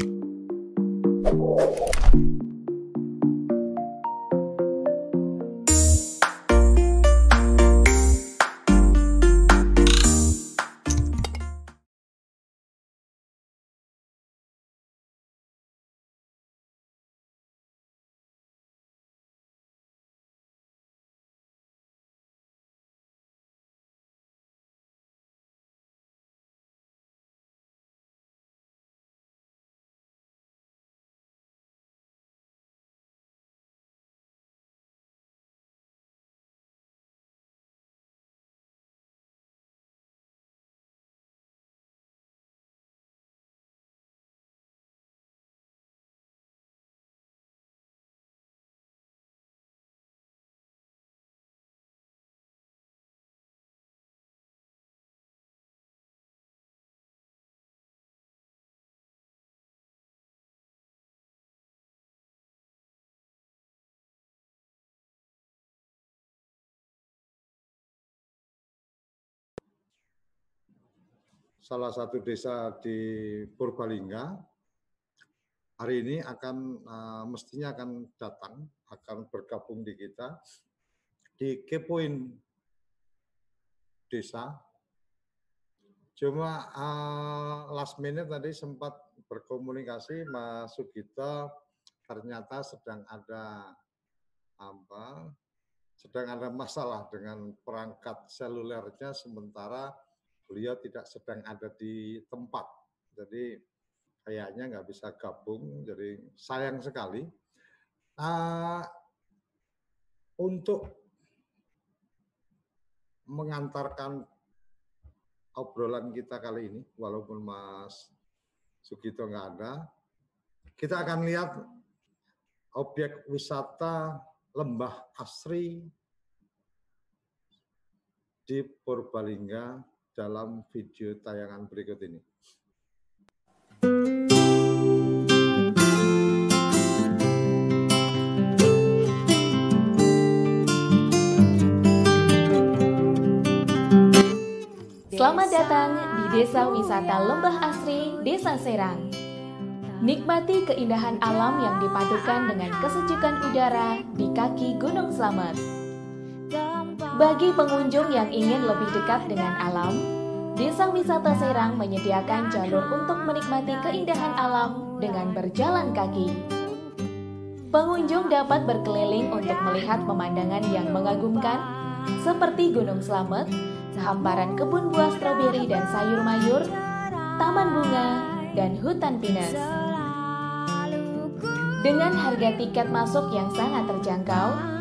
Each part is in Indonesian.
you salah satu desa di Purbalingga hari ini akan uh, mestinya akan datang, akan bergabung di kita di Kepoin Desa. Cuma uh, last minute tadi sempat berkomunikasi Mas Sugito ternyata sedang ada apa sedang ada masalah dengan perangkat selulernya sementara beliau tidak sedang ada di tempat. Jadi kayaknya nggak bisa gabung, jadi sayang sekali. Uh, untuk mengantarkan obrolan kita kali ini, walaupun Mas Sugito nggak ada, kita akan lihat objek wisata Lembah Asri di Purbalingga dalam video tayangan berikut ini. Selamat datang di Desa Wisata Lembah Asri, Desa Serang. Nikmati keindahan alam yang dipadukan dengan kesejukan udara di kaki Gunung Slamet. Bagi pengunjung yang ingin lebih dekat dengan alam, Desa Wisata Serang menyediakan jalur untuk menikmati keindahan alam dengan berjalan kaki. Pengunjung dapat berkeliling untuk melihat pemandangan yang mengagumkan seperti Gunung Slamet, hamparan kebun buah stroberi dan sayur mayur, taman bunga, dan hutan pinus. Dengan harga tiket masuk yang sangat terjangkau,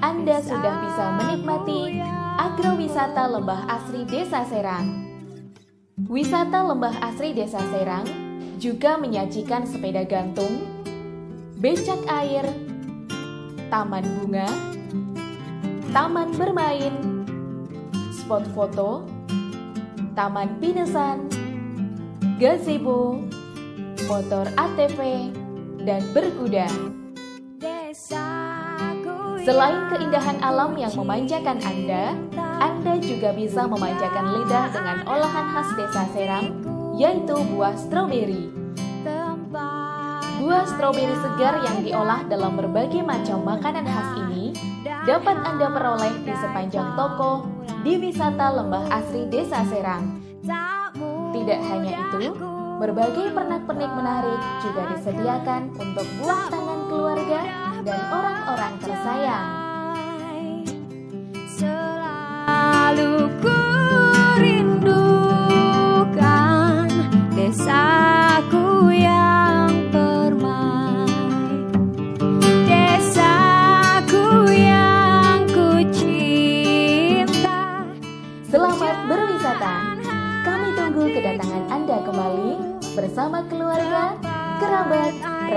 anda sudah bisa menikmati agrowisata Lembah Asri Desa Serang. Wisata Lembah Asri Desa Serang juga menyajikan sepeda gantung, becak air, taman bunga, taman bermain, spot foto, taman pinesan, gazebo, motor ATV, dan berkuda. Selain keindahan alam yang memanjakan Anda, Anda juga bisa memanjakan lidah dengan olahan khas desa Serang, yaitu buah stroberi. Buah stroberi segar yang diolah dalam berbagai macam makanan khas ini dapat Anda peroleh di sepanjang toko di wisata Lembah Asri Desa Serang. Tidak hanya itu, berbagai pernak-pernik menarik juga disediakan untuk buah tangan keluarga dan orang-orang tersayang.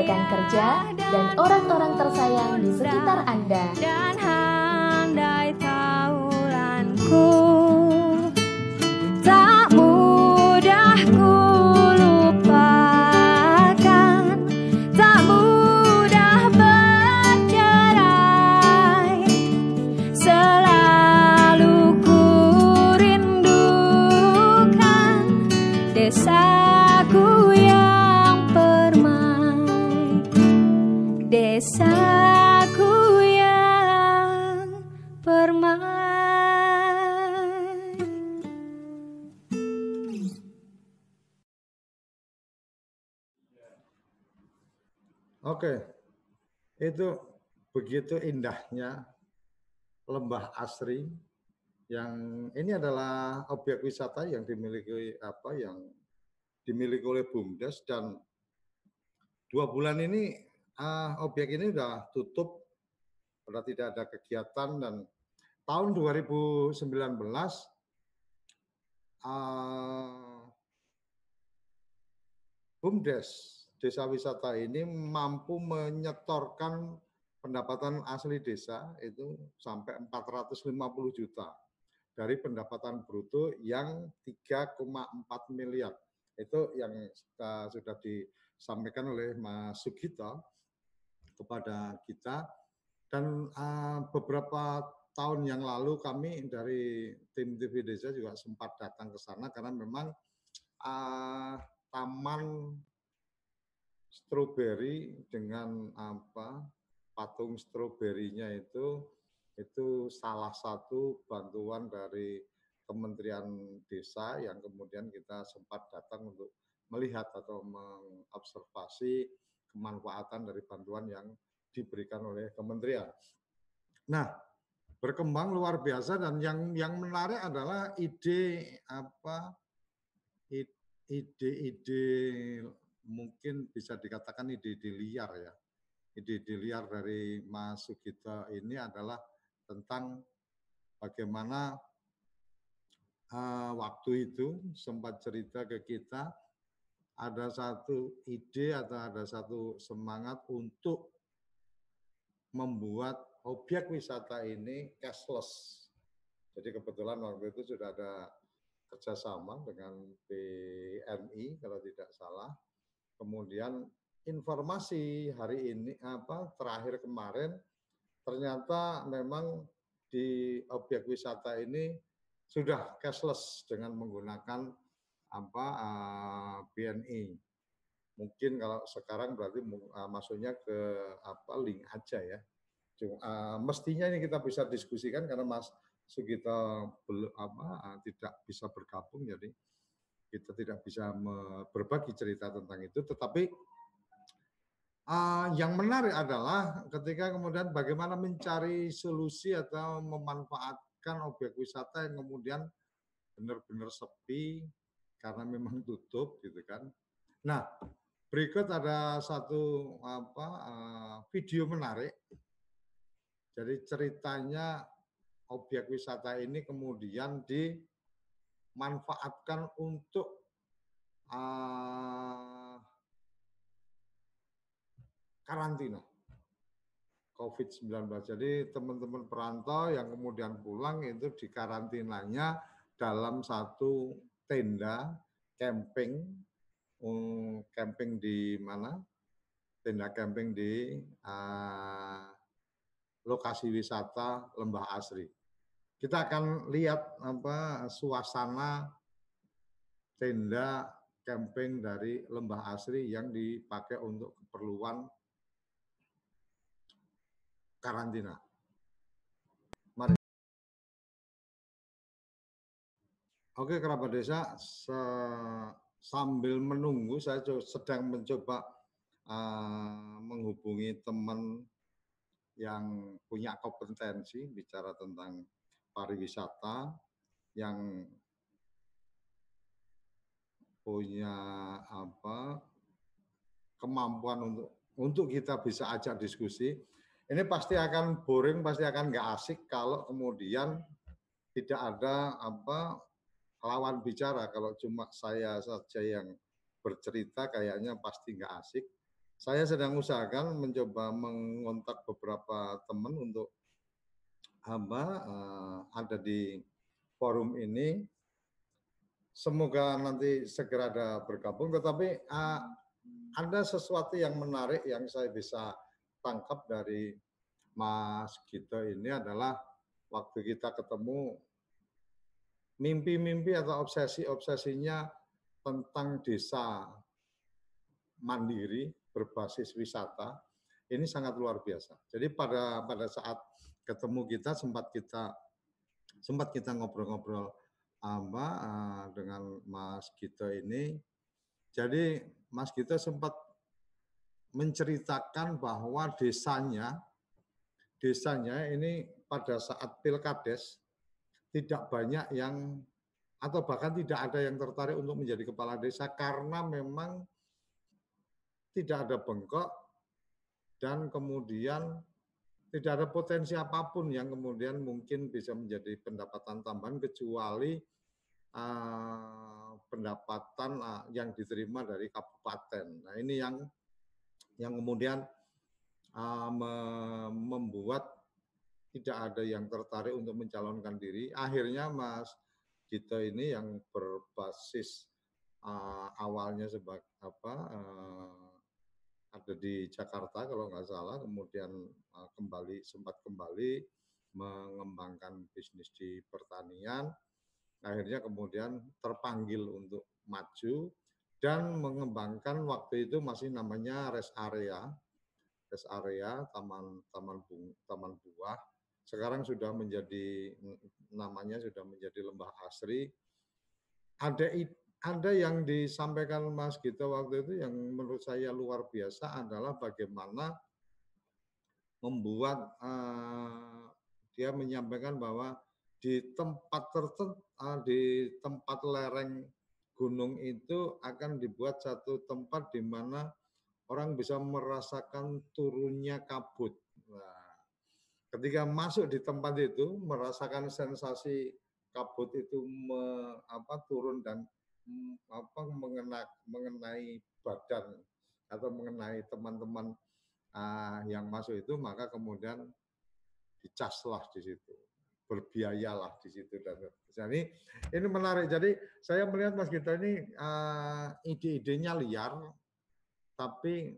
Rekan kerja, dan orang-orang tersayang di sekitar Anda. Itu begitu indahnya lembah asri yang ini adalah objek wisata yang dimiliki apa yang dimiliki oleh BUMDes dan dua bulan ini uh, objek ini sudah tutup, sudah tidak ada kegiatan dan tahun 2019 uh, BUMDes desa wisata ini mampu menyetorkan pendapatan asli desa itu sampai 450 juta dari pendapatan bruto yang 3,4 miliar. Itu yang sudah disampaikan oleh Mas Sugito kepada kita dan uh, beberapa tahun yang lalu kami dari tim TV Desa juga sempat datang ke sana karena memang uh, taman stroberi dengan apa patung stroberinya itu itu salah satu bantuan dari Kementerian Desa yang kemudian kita sempat datang untuk melihat atau mengobservasi kemanfaatan dari bantuan yang diberikan oleh kementerian. Nah, berkembang luar biasa dan yang yang menarik adalah ide apa ide-ide mungkin bisa dikatakan ide-ide liar ya. Ide-ide liar dari Mas Sugito ini adalah tentang bagaimana uh, waktu itu sempat cerita ke kita ada satu ide atau ada satu semangat untuk membuat objek wisata ini cashless. Jadi kebetulan waktu itu sudah ada kerjasama dengan BNI kalau tidak salah Kemudian informasi hari ini apa terakhir kemarin ternyata memang di objek wisata ini sudah cashless dengan menggunakan apa uh, BNI. Mungkin kalau sekarang berarti uh, masuknya ke apa link aja ya. Cuma, uh, mestinya ini kita bisa diskusikan karena Mas Sugito belum apa tidak bisa bergabung jadi kita tidak bisa berbagi cerita tentang itu, tetapi uh, yang menarik adalah ketika kemudian bagaimana mencari solusi atau memanfaatkan objek wisata yang kemudian benar-benar sepi karena memang tutup gitu kan. Nah, berikut ada satu apa uh, video menarik. Jadi ceritanya objek wisata ini kemudian di manfaatkan untuk uh, karantina COVID-19. Jadi teman-teman perantau yang kemudian pulang itu dikarantinanya dalam satu tenda camping, um, camping di mana? Tenda camping di uh, lokasi wisata Lembah Asri. Kita akan lihat apa suasana tenda camping dari Lembah Asri yang dipakai untuk keperluan karantina. Mari. Oke, kerabat desa, sambil menunggu saya sedang mencoba uh, menghubungi teman yang punya kompetensi bicara tentang pariwisata yang punya apa kemampuan untuk untuk kita bisa ajak diskusi ini pasti akan boring pasti akan nggak asik kalau kemudian tidak ada apa lawan bicara. Kalau cuma saya saja yang bercerita kayaknya pasti nggak asik. Saya sedang usahakan mencoba mengontak beberapa teman untuk apa uh, ada di forum ini. Semoga nanti segera ada bergabung, tetapi uh, ada sesuatu yang menarik yang saya bisa tangkap dari Mas Gito ini adalah waktu kita ketemu mimpi-mimpi atau obsesi-obsesinya tentang desa mandiri berbasis wisata ini sangat luar biasa. Jadi pada pada saat ketemu kita sempat kita sempat kita ngobrol-ngobrol apa uh, dengan Mas Gito ini. Jadi Mas Gito sempat menceritakan bahwa desanya desanya ini pada saat pilkades tidak banyak yang atau bahkan tidak ada yang tertarik untuk menjadi kepala desa karena memang tidak ada bengkok dan kemudian tidak ada potensi apa pun yang kemudian mungkin bisa menjadi pendapatan tambahan kecuali uh, pendapatan uh, yang diterima dari kabupaten. Nah ini yang yang kemudian uh, me membuat tidak ada yang tertarik untuk mencalonkan diri. Akhirnya Mas kita ini yang berbasis uh, awalnya sebagai apa uh, ada di Jakarta kalau nggak salah, kemudian uh, kembali sempat kembali mengembangkan bisnis di pertanian, akhirnya kemudian terpanggil untuk maju dan mengembangkan waktu itu masih namanya rest area, rest area taman taman bung, taman buah sekarang sudah menjadi namanya sudah menjadi lembah asri. Ada ada yang disampaikan Mas Gito waktu itu yang menurut saya luar biasa adalah bagaimana membuat uh, dia menyampaikan bahwa di tempat tertentu uh, di tempat lereng gunung itu akan dibuat satu tempat di mana orang bisa merasakan turunnya kabut. Nah, ketika masuk di tempat itu merasakan sensasi kabut itu me, apa turun dan apa mengena, mengenai badan atau mengenai teman-teman uh, yang masuk itu maka kemudian dicaslah di situ berbiayalah di situ dan jadi ini menarik. Jadi saya melihat Mas Gita ini uh, ide-idenya liar tapi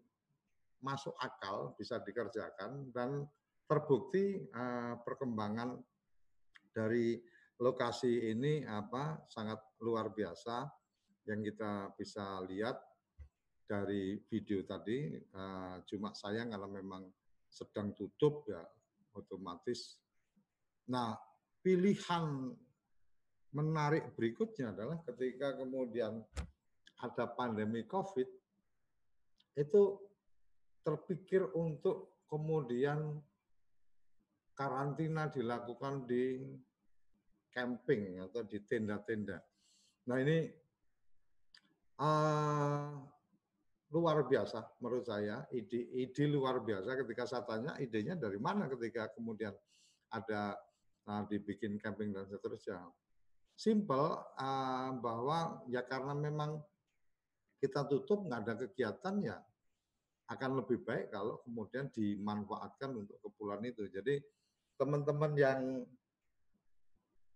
masuk akal bisa dikerjakan dan terbukti uh, perkembangan dari lokasi ini apa sangat luar biasa yang kita bisa lihat dari video tadi uh, cuma sayang kalau memang sedang tutup ya otomatis nah pilihan menarik berikutnya adalah ketika kemudian ada pandemi covid itu terpikir untuk kemudian karantina dilakukan di camping atau di tenda-tenda. Nah ini uh, luar biasa menurut saya, ide, ide luar biasa ketika saya tanya idenya dari mana ketika kemudian ada uh, dibikin camping dan seterusnya. Simple uh, bahwa ya karena memang kita tutup nggak ada kegiatan ya akan lebih baik kalau kemudian dimanfaatkan untuk kepulan itu. Jadi teman-teman yang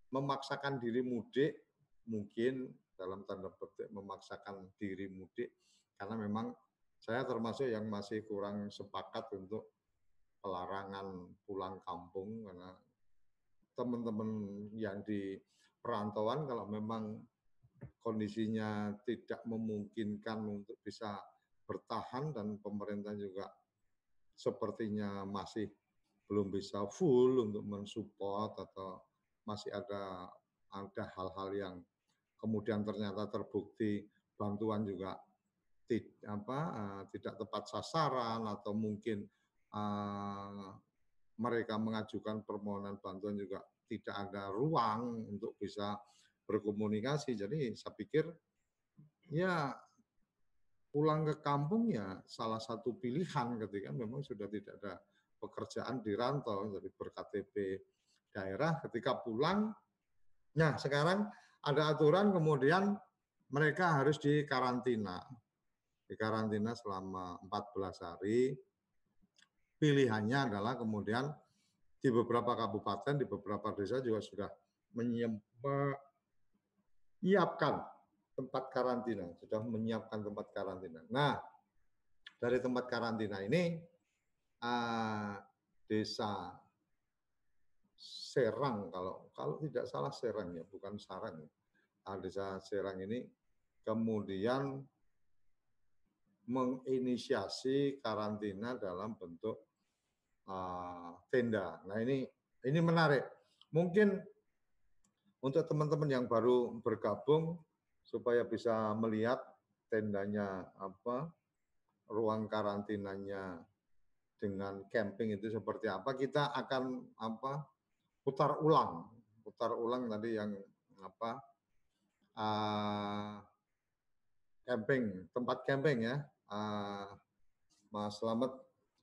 memaksakan diri mudik mungkin dalam tanda petik memaksakan diri mudik karena memang saya termasuk yang masih kurang sepakat untuk pelarangan pulang kampung karena teman-teman yang di perantauan kalau memang kondisinya tidak memungkinkan untuk bisa bertahan dan pemerintah juga sepertinya masih belum bisa full untuk mensupport atau masih ada ada hal-hal yang kemudian ternyata terbukti bantuan juga tidak apa uh, tidak tepat sasaran atau mungkin uh, mereka mengajukan permohonan bantuan juga tidak ada ruang untuk bisa berkomunikasi. Jadi saya pikir ya pulang ke kampung ya salah satu pilihan ketika memang sudah tidak ada pekerjaan di rantau jadi berKTP daerah ketika pulang nah sekarang ada aturan kemudian mereka harus dikarantina. Dikarantina selama 14 hari. Pilihannya adalah kemudian di beberapa kabupaten di beberapa desa juga sudah menyiapkan tempat karantina sudah menyiapkan tempat karantina. Nah dari tempat karantina ini uh, desa Serang kalau kalau tidak salah Serang ya bukan Sarang ya. Desa Serang ini kemudian menginisiasi karantina dalam bentuk uh, tenda. Nah ini ini menarik. Mungkin untuk teman-teman yang baru bergabung supaya bisa melihat tendanya apa, ruang karantinanya dengan camping itu seperti apa, kita akan apa putar ulang, putar ulang tadi yang apa uh, camping, tempat camping ya. Uh, Mas Slamet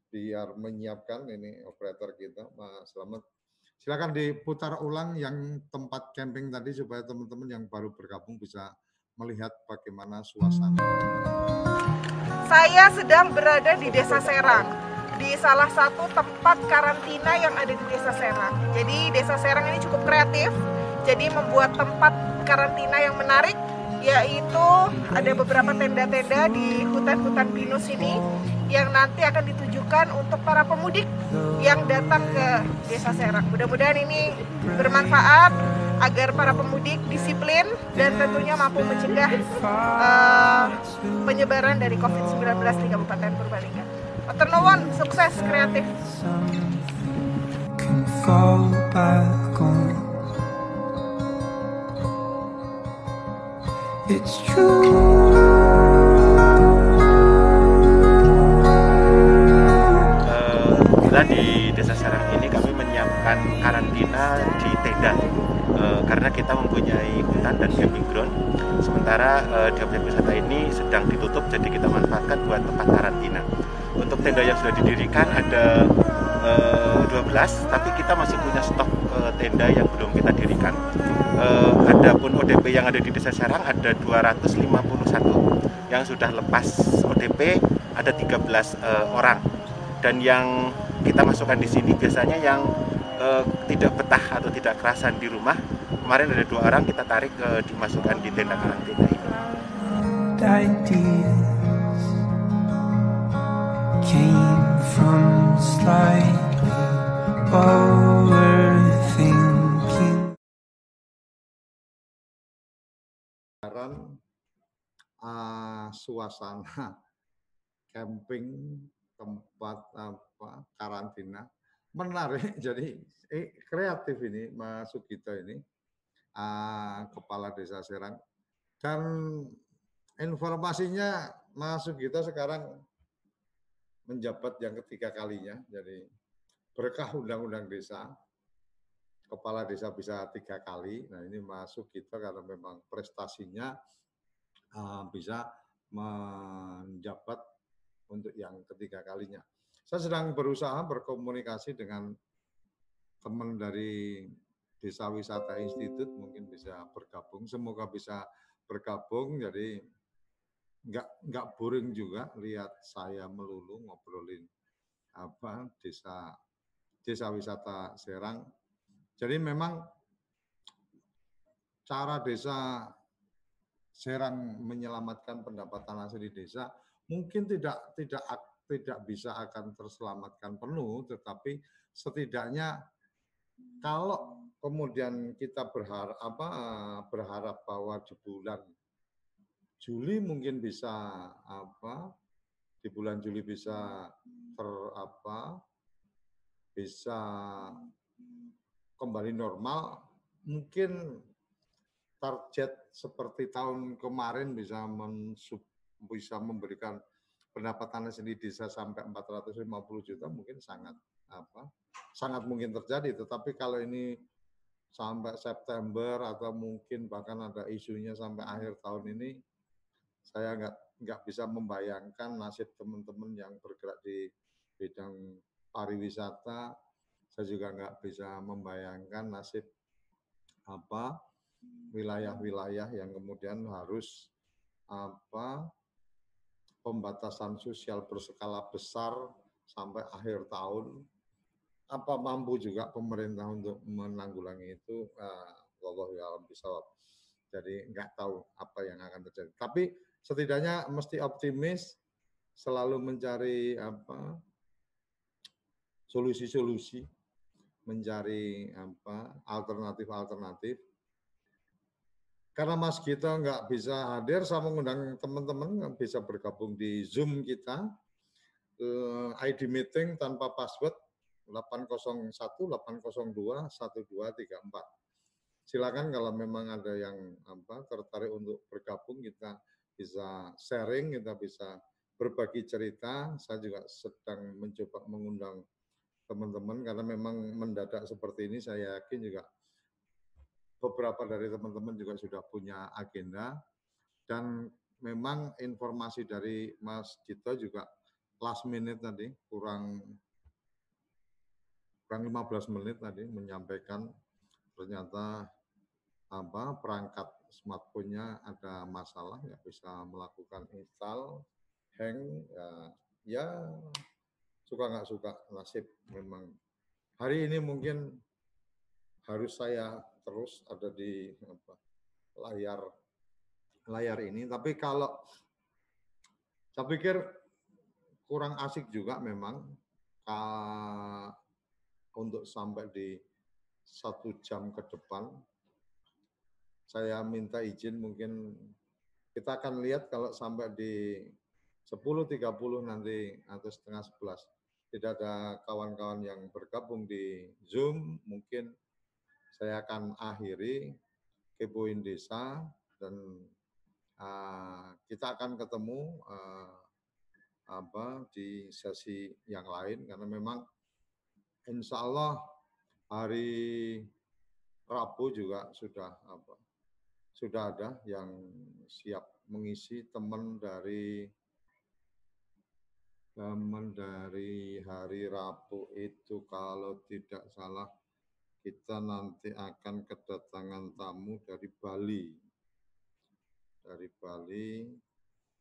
biar menyiapkan ini operator kita, Mas Slamet Silakan diputar ulang yang tempat camping tadi supaya teman-teman yang baru bergabung bisa melihat bagaimana suasana. Saya sedang berada di Desa Serang, di salah satu tempat karantina yang ada di Desa Serang. Jadi Desa Serang ini cukup kreatif, jadi membuat tempat karantina yang menarik yaitu ada beberapa tenda-tenda di hutan-hutan pinus ini yang nanti akan ditujukan untuk para pemudik yang datang ke Desa Serang. Mudah-mudahan ini bermanfaat agar para pemudik disiplin dan tentunya mampu mencegah uh, penyebaran dari COVID-19 di Kabupaten Purbalingga. Matur nuwun, sukses kreatif. It's true. Kebetulan di Desa Serang ini kami menyiapkan karantina di tenda e, karena kita mempunyai hutan dan camping ground. Sementara e, di objek wisata ini sedang ditutup, jadi kita manfaatkan buat tempat karantina. Untuk tenda yang sudah didirikan ada e, 12, tapi kita masih punya stok e, tenda yang belum kita dirikan. E, adapun ODP yang ada di Desa Serang ada 251 yang sudah lepas ODP ada 13 e, orang. Dan yang kita masukkan di sini biasanya yang uh, tidak betah atau tidak kerasan di rumah kemarin ada dua orang kita tarik uh, dimasukkan di tenda karantina ini suasana camping tempat apa karantina. Menarik. Jadi eh, kreatif ini Mas Sugito ini uh, kepala desa Serang. Dan informasinya Mas Sugito sekarang menjabat yang ketiga kalinya. Jadi berkah undang-undang desa. Kepala desa bisa tiga kali. Nah ini Mas Sugito karena memang prestasinya uh, bisa menjabat untuk yang ketiga kalinya. Saya sedang berusaha berkomunikasi dengan teman dari Desa Wisata Institut mungkin bisa bergabung. Semoga bisa bergabung. Jadi nggak nggak boring juga lihat saya melulu ngobrolin apa desa desa wisata Serang. Jadi memang cara desa Serang menyelamatkan pendapatan asli desa mungkin tidak tidak tidak bisa akan terselamatkan penuh, tetapi setidaknya kalau kemudian kita berharap apa berharap bahwa di bulan Juli mungkin bisa apa di bulan Juli bisa ter apa bisa kembali normal mungkin target seperti tahun kemarin bisa mensub bisa memberikan pendapatan sendiri desa sampai 450 juta mungkin sangat apa sangat mungkin terjadi. Tetapi kalau ini sampai September atau mungkin bahkan ada isunya sampai akhir tahun ini saya nggak nggak bisa membayangkan nasib teman-teman yang bergerak di bidang pariwisata. Saya juga nggak bisa membayangkan nasib apa wilayah-wilayah yang kemudian harus apa pembatasan sosial berskala besar sampai akhir tahun. Apa mampu juga pemerintah untuk menanggulangi itu? Uh, ya bisa. Jadi nggak tahu apa yang akan terjadi. Tapi setidaknya mesti optimis, selalu mencari apa solusi-solusi, mencari apa alternatif-alternatif. Karena Mas Gito nggak bisa hadir, saya mengundang teman-teman yang bisa bergabung di Zoom kita, eh, ID meeting tanpa password 801 802 1234. Silakan kalau memang ada yang apa tertarik untuk bergabung kita bisa sharing, kita bisa berbagi cerita. Saya juga sedang mencoba mengundang teman-teman karena memang mendadak seperti ini saya yakin juga beberapa dari teman-teman juga sudah punya agenda. Dan memang informasi dari Mas Gito juga last minute tadi kurang kurang 15 menit tadi menyampaikan ternyata apa perangkat smartphone-nya ada masalah nggak bisa melakukan install hang ya, ya suka nggak suka nasib memang. Hari ini mungkin harus saya terus ada di apa, layar layar ini. Tapi kalau saya pikir kurang asik juga memang uh, untuk sampai di satu jam ke depan. Saya minta izin mungkin kita akan lihat kalau sampai di 10.30 nanti atau setengah 11 tidak ada kawan-kawan yang bergabung di Zoom, mungkin saya akan akhiri kepoin desa dan uh, kita akan ketemu uh, apa di sesi yang lain. Karena memang insya Allah hari Rabu juga sudah apa sudah ada yang siap mengisi teman dari teman dari hari Rabu itu kalau tidak salah kita nanti akan kedatangan tamu dari Bali. Dari Bali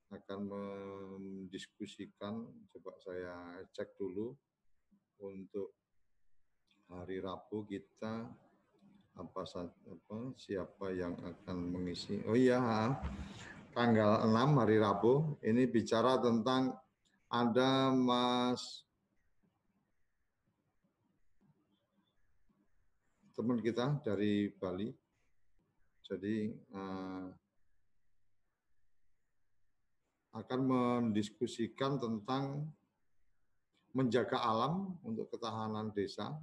akan mendiskusikan, coba saya cek dulu untuk hari Rabu kita apa, apa siapa yang akan mengisi. Oh iya, tanggal 6 hari Rabu ini bicara tentang ada Mas teman kita dari Bali. Jadi uh, akan mendiskusikan tentang menjaga alam untuk ketahanan desa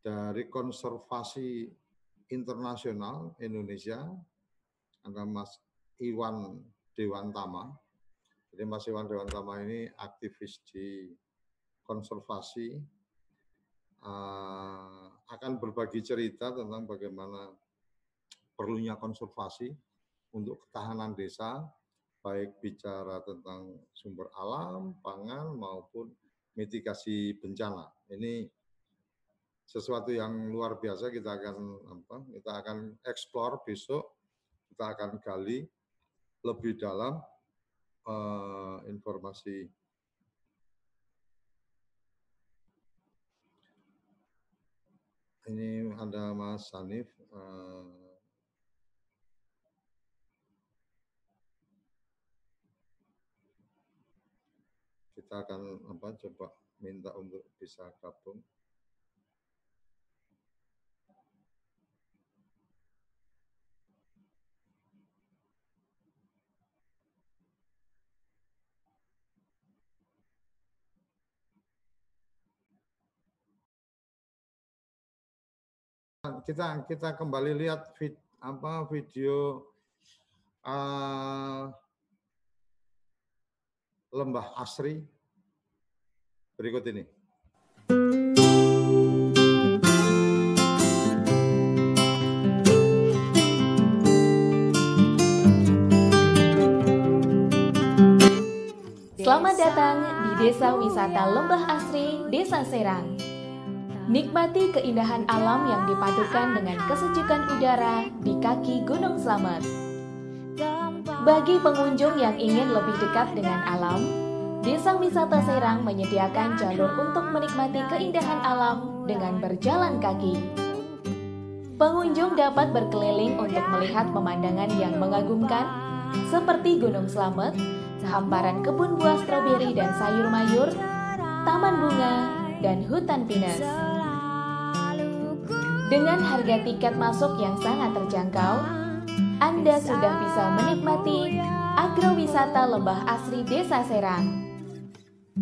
dari konservasi internasional Indonesia ada Mas Iwan Dewantama. Jadi Mas Iwan Dewantama ini aktivis di konservasi uh, akan berbagi cerita tentang bagaimana perlunya konservasi untuk ketahanan desa, baik bicara tentang sumber alam, pangan, maupun mitigasi bencana. Ini sesuatu yang luar biasa kita akan apa? Kita akan eksplor besok, kita akan gali lebih dalam uh, informasi ini ada Mas Sanif. Uh, kita akan apa coba minta untuk bisa gabung. Kita kita kembali lihat vid, apa video uh, lembah asri berikut ini. Selamat datang di Desa Wisata Lembah Asri, Desa Serang. Nikmati keindahan alam yang dipadukan dengan kesejukan udara di kaki Gunung Slamet. Bagi pengunjung yang ingin lebih dekat dengan alam, Desa Wisata Serang menyediakan jalur untuk menikmati keindahan alam dengan berjalan kaki. Pengunjung dapat berkeliling untuk melihat pemandangan yang mengagumkan seperti Gunung Slamet, sehamparan kebun buah stroberi dan sayur mayur, taman bunga, dan hutan pinus. Dengan harga tiket masuk yang sangat terjangkau, Anda sudah bisa menikmati agrowisata lembah asri Desa Serang.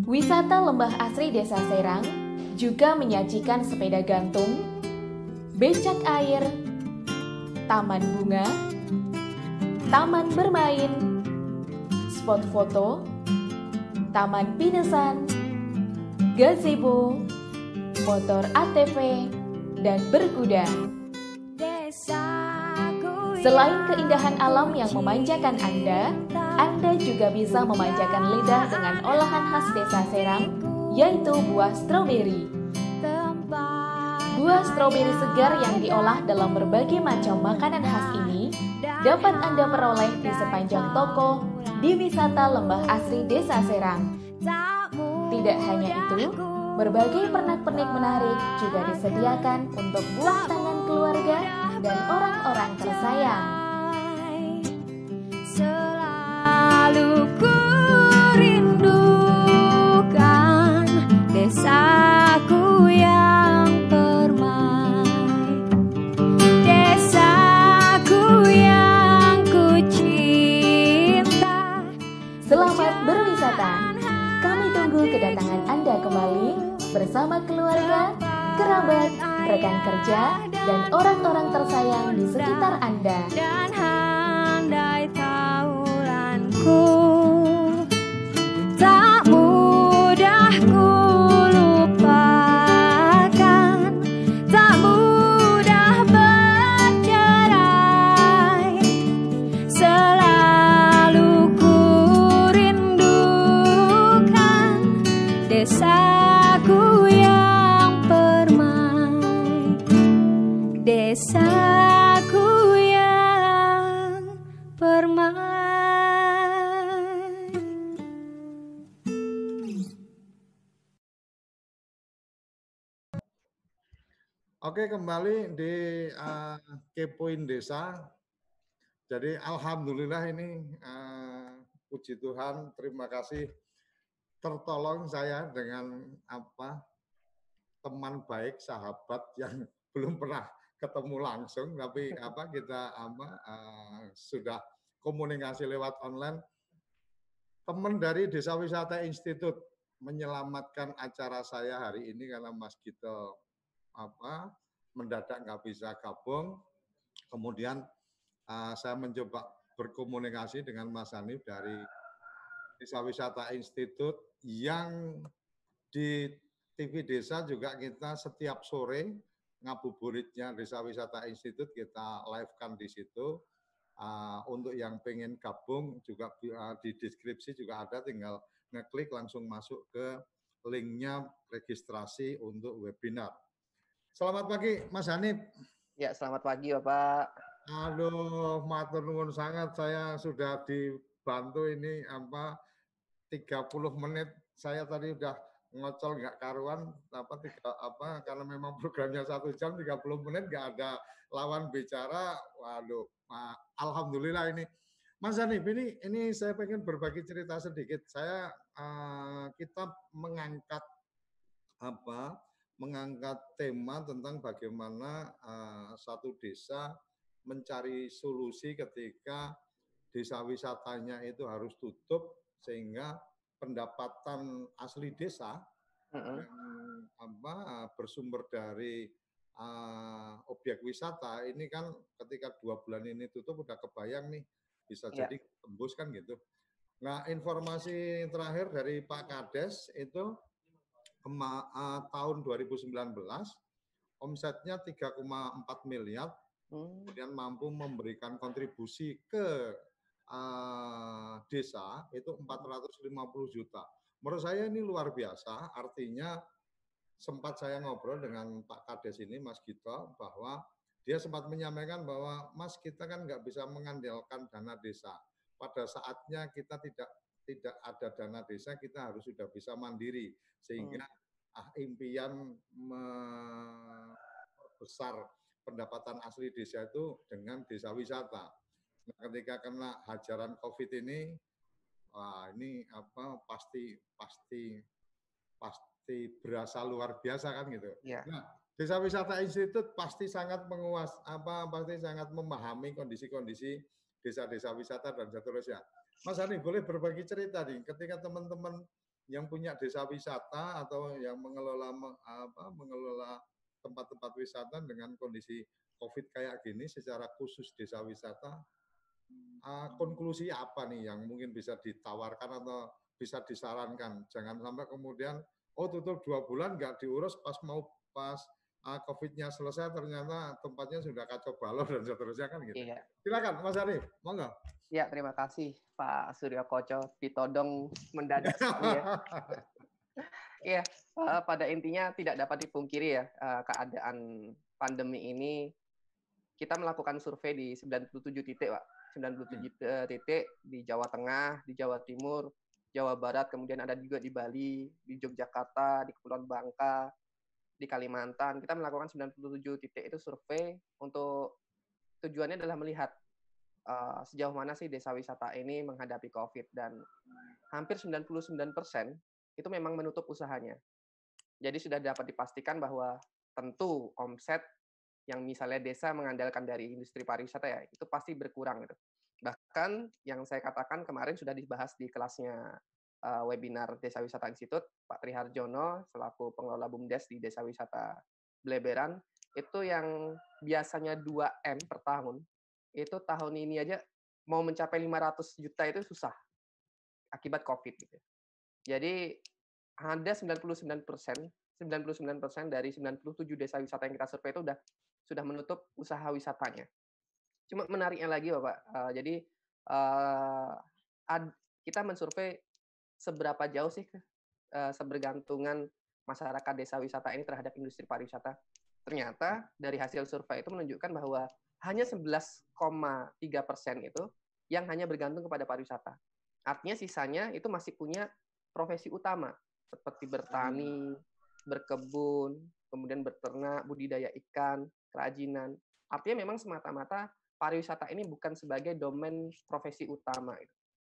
Wisata lembah asri Desa Serang juga menyajikan sepeda gantung, becak air, taman bunga, taman bermain, spot foto, taman pinesan, gazebo, motor ATV, dan berkuda. Selain keindahan alam yang memanjakan Anda, Anda juga bisa memanjakan lidah dengan olahan khas desa Serang, yaitu buah stroberi. Buah stroberi segar yang diolah dalam berbagai macam makanan khas ini dapat Anda peroleh di sepanjang toko di wisata lembah asri desa Serang. Tidak hanya itu, berbagai pernak-pernik menarik juga disediakan untuk buah tangan keluarga dan orang-orang tersayang. Selalu ku bersama keluarga, kerabat, rekan kerja, dan orang-orang tersayang di sekitar Anda. dan handai Oke, kembali di uh, Kepoin Desa. Jadi alhamdulillah ini uh, puji Tuhan, terima kasih tertolong saya dengan apa teman baik, sahabat yang belum pernah ketemu langsung, tapi apa kita apa uh, sudah komunikasi lewat online. Teman dari Desa Wisata Institut menyelamatkan acara saya hari ini karena Mas Gito apa mendadak nggak bisa gabung. Kemudian uh, saya mencoba berkomunikasi dengan Mas Hanif dari Desa Wisata Institut yang di TV Desa juga kita setiap sore ngabuburitnya Desa Wisata Institut kita live-kan di situ. Uh, untuk yang pengen gabung juga uh, di deskripsi juga ada tinggal ngeklik langsung masuk ke linknya registrasi untuk webinar. Selamat pagi Mas Hanif. Ya, selamat pagi Bapak. Aduh, matur nuwun sangat. Saya sudah dibantu ini apa 30 menit. Saya tadi udah ngocol nggak karuan apa tiga apa karena memang programnya satu jam 30 menit nggak ada lawan bicara. Waduh ma- alhamdulillah ini. Mas Hanif ini ini saya pengen berbagi cerita sedikit. Saya eh, kita mengangkat apa mengangkat tema tentang bagaimana eh, satu desa mencari solusi ketika desa wisatanya itu harus tutup sehingga pendapatan asli desa Mm-mm. yang apa bersumber dari uh, objek wisata ini kan ketika dua bulan ini tutup udah kebayang nih bisa Ya. jadi tembus kan gitu. Nah informasi terakhir dari Pak Kades itu kema- eh, tahun 2019 omsetnya 3,4 miliar Hmm, kemudian mampu memberikan kontribusi ke uh, desa itu 450 juta. Menurut saya ini luar biasa, artinya sempat saya ngobrol dengan Pak Kades ini, Mas Gito, bahwa dia sempat menyampaikan bahwa Mas kita kan nggak bisa mengandalkan dana desa. Pada saatnya kita tidak tidak ada dana desa, kita harus sudah bisa mandiri sehingga ah, impian membesar pendapatan asli desa itu dengan desa wisata. Nah, ketika kena hajaran COVID ini, wah ini apa pasti pasti pasti berasa luar biasa kan gitu. Ya. Nah, Desa Wisata Institut pasti sangat menguas apa pasti sangat memahami kondisi-kondisi desa-desa wisata dan seterusnya. Mas Hani boleh berbagi cerita nih ketika teman-teman yang punya desa wisata atau yang mengelola apa mengelola tempat-tempat wisata dengan kondisi Covid kayak gini secara khusus desa wisata uh, konklusi apa nih yang mungkin bisa ditawarkan atau bisa disarankan jangan sampai kemudian oh tutup dua bulan nggak diurus pas mau pas uh, COVID-nya selesai ternyata tempatnya sudah kacau balau dan seterusnya kan gitu. Iya. Silakan Mas Arif, monggo. Ya, terima kasih Pak Surya Koco ditodong mendadak ya. Iya, uh, pada intinya tidak dapat dipungkiri ya uh, keadaan pandemi ini kita melakukan survei di 97 titik, Pak. 97 hmm. titik di Jawa Tengah, di Jawa Timur, Jawa Barat, kemudian ada juga di Bali, di Yogyakarta, di Kepulauan Bangka, di Kalimantan. Kita melakukan 97 titik itu survei untuk tujuannya adalah melihat uh, sejauh mana sih desa wisata ini menghadapi COVID dan hampir 99% itu memang menutup usahanya. Jadi sudah dapat dipastikan bahwa tentu omset yang misalnya desa mengandalkan dari industri pariwisata ya itu pasti berkurang gitu. Bahkan yang saya katakan kemarin sudah dibahas di kelasnya uh, webinar Desa Wisata Institut, Pak Triharjono selaku pengelola BUMDes di Desa Wisata Bleberan, itu yang biasanya 2M per tahun, itu tahun ini aja mau mencapai 500 juta itu susah akibat COVID gitu. Jadi ada 99 persen, 99 persen dari 97 desa wisata yang kita survei itu sudah sudah menutup usaha wisatanya. Cuma menariknya lagi, Bapak. Uh, jadi uh, ad, kita mensurvei seberapa jauh sih uh, sebergantungan masyarakat desa wisata ini terhadap industri pariwisata. Ternyata dari hasil survei itu menunjukkan bahwa hanya 11,3 persen itu yang hanya bergantung kepada pariwisata. Artinya sisanya itu masih punya profesi utama seperti bertani, berkebun, kemudian beternak, budidaya ikan, kerajinan. Artinya memang semata-mata pariwisata ini bukan sebagai domain profesi utama.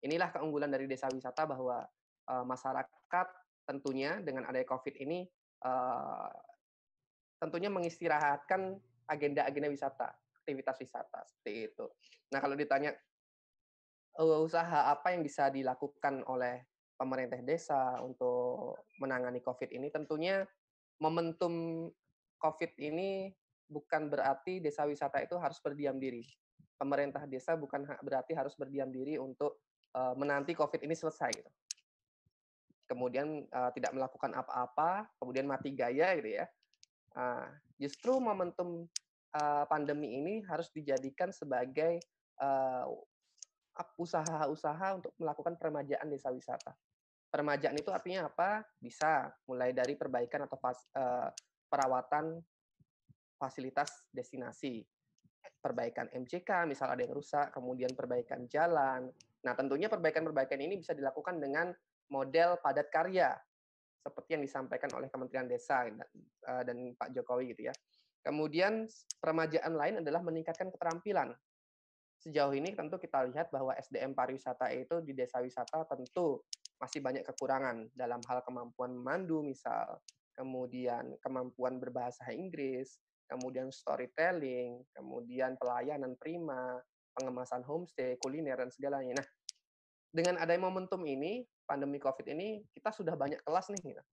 Inilah keunggulan dari desa wisata bahwa uh, masyarakat tentunya dengan adanya COVID ini uh, tentunya mengistirahatkan agenda-agenda wisata, aktivitas wisata seperti itu. Nah kalau ditanya uh, usaha apa yang bisa dilakukan oleh pemerintah desa untuk menangani COVID ini, tentunya momentum COVID ini bukan berarti desa wisata itu harus berdiam diri. Pemerintah desa bukan berarti harus berdiam diri untuk uh, menanti COVID ini selesai. Gitu. Kemudian uh, tidak melakukan apa-apa, kemudian mati gaya gitu ya. Uh, justru momentum uh, pandemi ini harus dijadikan sebagai usaha-usaha uh, untuk melakukan peremajaan desa wisata. Peremajaan itu artinya apa? Bisa mulai dari perbaikan atau uh, perawatan fasilitas destinasi perbaikan MCK, misal ada yang rusak, kemudian perbaikan jalan. Nah, tentunya perbaikan-perbaikan ini bisa dilakukan dengan model padat karya, seperti yang disampaikan oleh Kementerian Desa dan Pak Jokowi gitu ya. Kemudian peremajaan lain adalah meningkatkan keterampilan. Sejauh ini tentu kita lihat bahwa SDM pariwisata itu di desa wisata tentu masih banyak kekurangan dalam hal kemampuan memandu misal, kemudian kemampuan berbahasa Inggris, kemudian storytelling, kemudian pelayanan prima, pengemasan homestay, kuliner, dan segalanya. Nah, dengan adanya momentum ini, pandemi COVID ini, kita sudah banyak kelas nih. Gitu.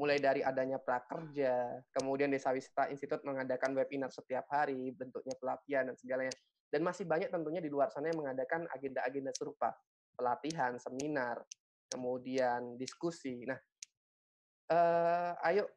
Mulai dari adanya prakerja, kemudian Desa Wisata Institut mengadakan webinar setiap hari, bentuknya pelatihan, dan segalanya. Dan masih banyak tentunya di luar sana yang mengadakan agenda-agenda serupa, pelatihan, seminar, kemudian diskusi. Nah, eh, ayo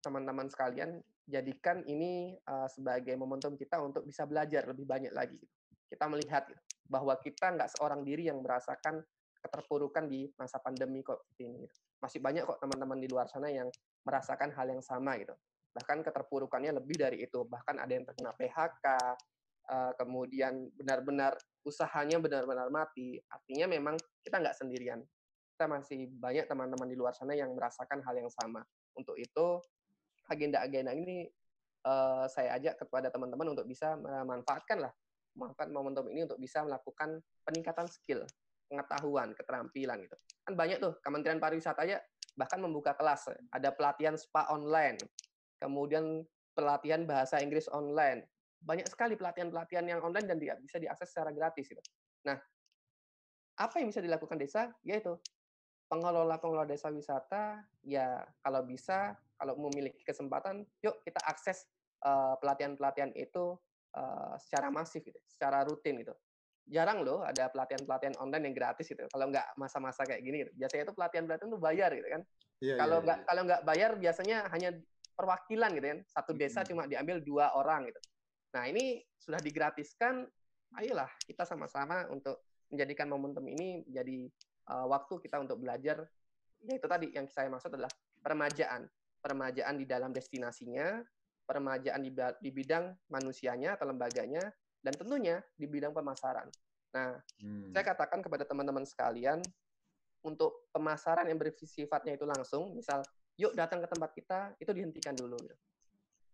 teman-teman sekalian jadikan ini uh, sebagai momentum kita untuk bisa belajar lebih banyak lagi. Kita melihat bahwa kita nggak seorang diri yang merasakan keterpurukan di masa pandemi COVID ini. Masih banyak kok teman-teman di luar sana yang merasakan hal yang sama gitu. Bahkan keterpurukannya lebih dari itu. Bahkan ada yang terkena PHK, eh, kemudian benar-benar usahanya benar-benar mati. Artinya memang kita nggak sendirian. Kita masih banyak teman-teman di luar sana yang merasakan hal yang sama. Untuk itu, agenda-agenda ini uh, saya ajak kepada teman-teman untuk bisa memanfaatkan lah memanfaatkan momentum ini untuk bisa melakukan peningkatan skill, pengetahuan, keterampilan gitu. Kan banyak tuh Kementerian Pariwisata aja bahkan membuka kelas, ada pelatihan spa online, kemudian pelatihan bahasa Inggris online. Banyak sekali pelatihan-pelatihan yang online dan bisa diakses secara gratis gitu. Nah, apa yang bisa dilakukan desa? Yaitu pengelola-pengelola desa wisata ya kalau bisa kalau memiliki kesempatan yuk kita akses eh, pelatihan-pelatihan itu eh, secara masif gitu, secara rutin gitu. Jarang loh ada pelatihan-pelatihan online yang gratis gitu. Kalau nggak masa-masa kayak gini gitu. Biasanya itu pelatihan-pelatihan itu bayar gitu kan. Iya, Kalau iya, nggak iya. kalau nggak bayar biasanya hanya perwakilan gitu kan. Satu desa Mm-mm. cuma diambil dua orang gitu. Nah, ini sudah digratiskan, ayolah kita sama-sama untuk menjadikan momentum ini menjadi uh, waktu kita untuk belajar. Yaitu tadi yang saya maksud adalah peremajaan. Peremajaan di dalam destinasinya, peremajaan di, di bidang manusianya atau lembaganya, dan tentunya di bidang pemasaran. Nah, Hmm. saya katakan kepada teman-teman sekalian, untuk pemasaran yang bersifatnya itu langsung, misal, yuk datang ke tempat kita, itu dihentikan dulu. gitu.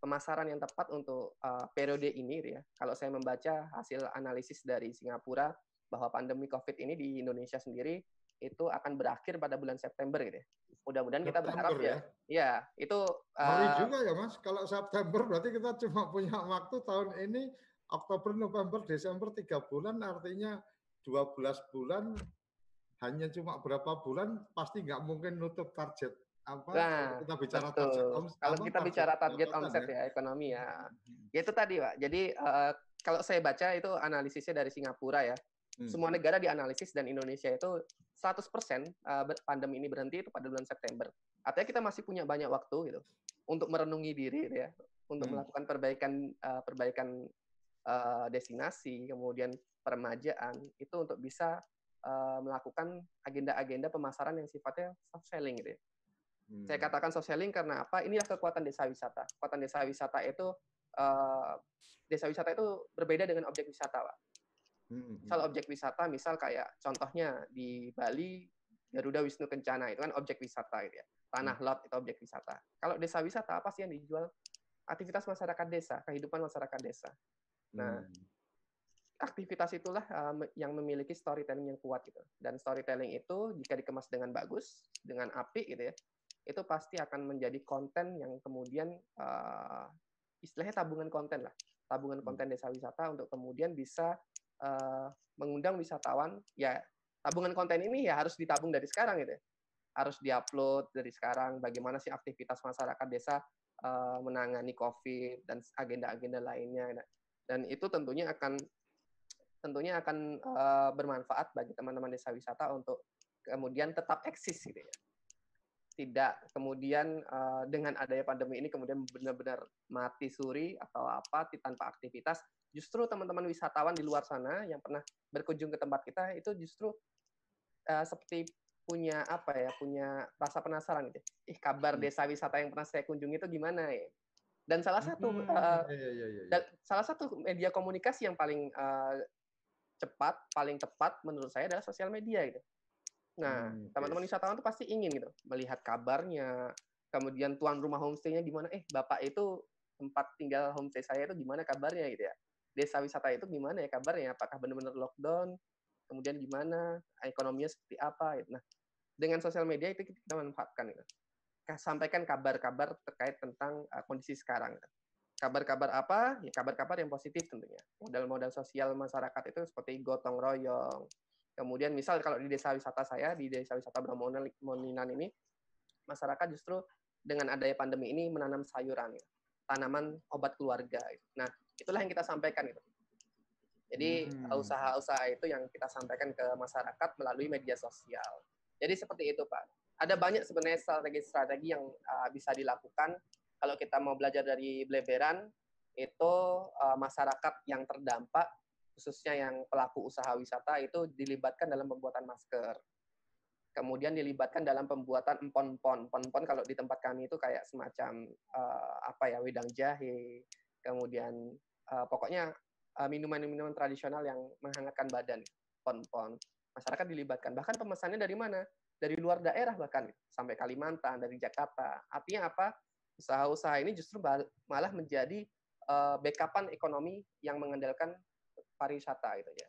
Pemasaran yang tepat untuk uh, periode ini, gitu ya. Kalau saya membaca hasil analisis dari Singapura bahwa pandemi COVID ini di Indonesia sendiri itu akan berakhir pada bulan September, gitu ya. Mudah-mudahan kita berharap ya, ya itu Ngeri uh, juga ya Mas, kalau September berarti kita cuma punya waktu tahun ini Oktober, November, Desember tiga bulan artinya 12 bulan hanya cuma berapa bulan pasti nggak mungkin nutup target apa Nah, kalau kita bicara betul. target om- Kalau kita bicara target omset ya. ya ekonomi ya, ya itu tadi pak. Jadi eh, kalau saya baca itu analisisnya dari Singapura ya. Hmm. Semua negara dianalisis dan Indonesia itu 100% eh, pandemi ini berhenti itu pada bulan September. Artinya kita masih punya banyak waktu gitu untuk merenungi diri gitu ya, untuk Hmm. melakukan perbaikan eh, perbaikan eh, destinasi, kemudian peremajaan itu untuk bisa eh, melakukan agenda-agenda pemasaran yang sifatnya soft selling gitu ya. Hmm. Saya katakan soft selling karena apa? Inilah kekuatan desa wisata. Kekuatan desa wisata itu eh, desa wisata itu berbeda dengan objek wisata, Pak. Hmm, Misal hmm. objek wisata, misal kayak contohnya di Bali Garuda Wisnu Kencana itu kan objek wisata gitu ya. Tanah lot itu objek wisata. Kalau desa wisata apa sih yang dijual? Aktivitas masyarakat desa, kehidupan masyarakat desa. Nah, Hmm. aktivitas itulah uh, yang memiliki storytelling yang kuat gitu. Dan storytelling itu jika dikemas dengan bagus, dengan apik gitu ya, itu pasti akan menjadi konten yang kemudian uh, istilahnya tabungan konten lah, tabungan Hmm. konten desa wisata untuk kemudian bisa uh, mengundang wisatawan. Ya tabungan konten ini ya harus ditabung dari sekarang gitu, ya. harus diupload dari sekarang. Bagaimana sih aktivitas masyarakat desa uh, menangani COVID dan agenda-agenda lainnya. Dan itu tentunya akan tentunya akan eh, bermanfaat bagi teman-teman desa wisata untuk kemudian tetap eksis gitu ya. Tidak kemudian eh, dengan adanya pandemi ini kemudian benar-benar mati suri atau apa tanpa aktivitas. Justru teman-teman wisatawan di luar sana yang pernah berkunjung ke tempat kita itu justru eh, seperti punya apa ya, punya rasa penasaran gitu. Ih, kabar Hmm. desa wisata yang pernah saya kunjungi itu gimana ya? Dan salah satu Hmm, iya, iya, iya, iya. dan salah satu media komunikasi yang paling eh, cepat, paling tepat menurut saya adalah sosial media gitu. Nah, Hmm, teman-teman wisatawan tuh pasti ingin gitu melihat kabarnya, kemudian tuan rumah homestay-nya gimana? Eh, bapak itu tempat tinggal homestay saya itu gimana kabarnya gitu ya? Desa wisata itu gimana ya kabarnya? Apakah benar-benar lockdown? Kemudian gimana? Ekonominya seperti apa? Gitu. Nah, dengan sosial media itu kita manfaatkan gitu. Ka- Sampaikan kabar-kabar terkait tentang uh, kondisi sekarang. Kabar-kabar apa? Ya kabar-kabar yang positif tentunya. Modal-modal sosial masyarakat itu seperti gotong royong. Kemudian misal kalau di desa wisata saya, di desa wisata Bramoninan ini, masyarakat justru dengan adanya pandemi ini menanam sayuran, gitu. tanaman obat keluarga. gitu. Nah, itulah yang kita sampaikan. Gitu. Jadi Hmm. usaha-usaha itu yang kita sampaikan ke masyarakat melalui media sosial. Jadi seperti itu, Pak. Ada banyak sebenarnya strategi-strategi yang uh, bisa dilakukan kalau kita mau belajar dari Bleberan itu uh, masyarakat yang terdampak khususnya yang pelaku usaha wisata itu dilibatkan dalam pembuatan masker. Kemudian dilibatkan dalam pembuatan empon-pon. Empon-pon kalau di tempat kami itu kayak semacam uh, apa ya wedang jahe, kemudian uh, pokoknya uh, minuman-minuman tradisional yang menghangatkan badan, pon-pon. Masyarakat dilibatkan. Bahkan pemesannya dari mana? Dari luar daerah bahkan sampai Kalimantan, dari Jakarta. Artinya apa? Usaha-usaha ini justru malah menjadi uh, backupan ekonomi yang mengandalkan pariwisata gitu ya.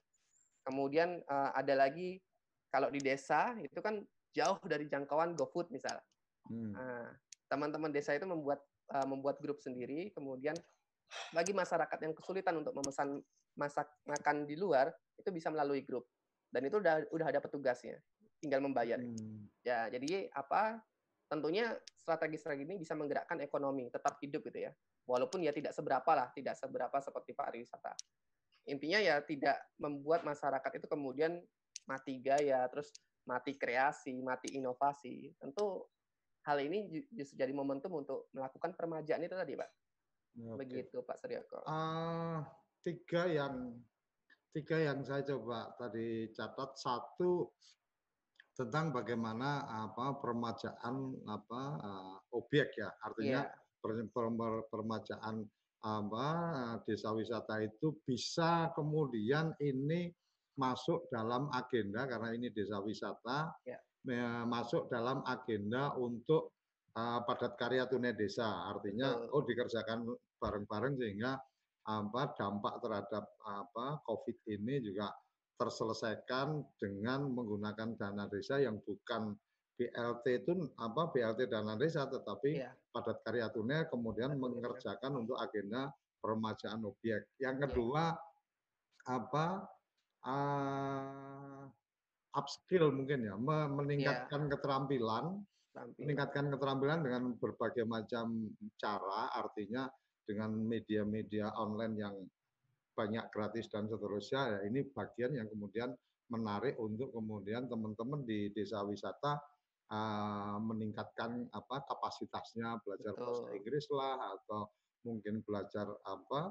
Kemudian uh, ada lagi kalau di desa itu kan jauh dari jangkauan GoFood misal. Hmm. Nah, teman-teman desa itu membuat uh, membuat grup sendiri, kemudian bagi masyarakat yang kesulitan untuk memesan masak makan di luar itu bisa melalui grup dan itu udah udah ada petugasnya tinggal membayar Hmm. ya jadi apa tentunya strategi-strategi ini bisa menggerakkan ekonomi tetap hidup gitu ya. Walaupun ya tidak seberapa lah tidak seberapa seperti pariwisata. Intinya ya tidak membuat masyarakat itu kemudian mati gaya terus mati kreasi mati inovasi. Tentu hal ini ju- justru jadi momentum untuk melakukan permajaan itu tadi pak. Oke. begitu pak Suryoko. Ah, tiga yang tiga yang saya coba tadi catat. Satu tentang bagaimana apa permajaan apa ah, objek ya artinya Iya. per- per- permajaan apa desa wisata itu bisa kemudian ini masuk dalam agenda karena ini desa wisata Ya. eh, masuk dalam agenda untuk eh, padat karya tunai desa artinya Betul. oh dikerjakan bareng-bareng sehingga apa dampak terhadap apa COVID ini juga terselesaikan dengan menggunakan dana desa yang bukan BLT itu apa BLT dana desa tetapi Iya. padat karya tunai kemudian tunai. mengerjakan untuk agenda peremajaan objek. Yang Iya. kedua apa uh, upskill mungkin ya me- meningkatkan keterampilan Tampil. meningkatkan keterampilan dengan berbagai macam cara, artinya dengan media-media online yang banyak gratis dan seterusnya. Ya, ini bagian yang kemudian menarik untuk kemudian teman-teman di desa wisata uh, meningkatkan apa kapasitasnya belajar bahasa Betul. Inggris lah atau mungkin belajar apa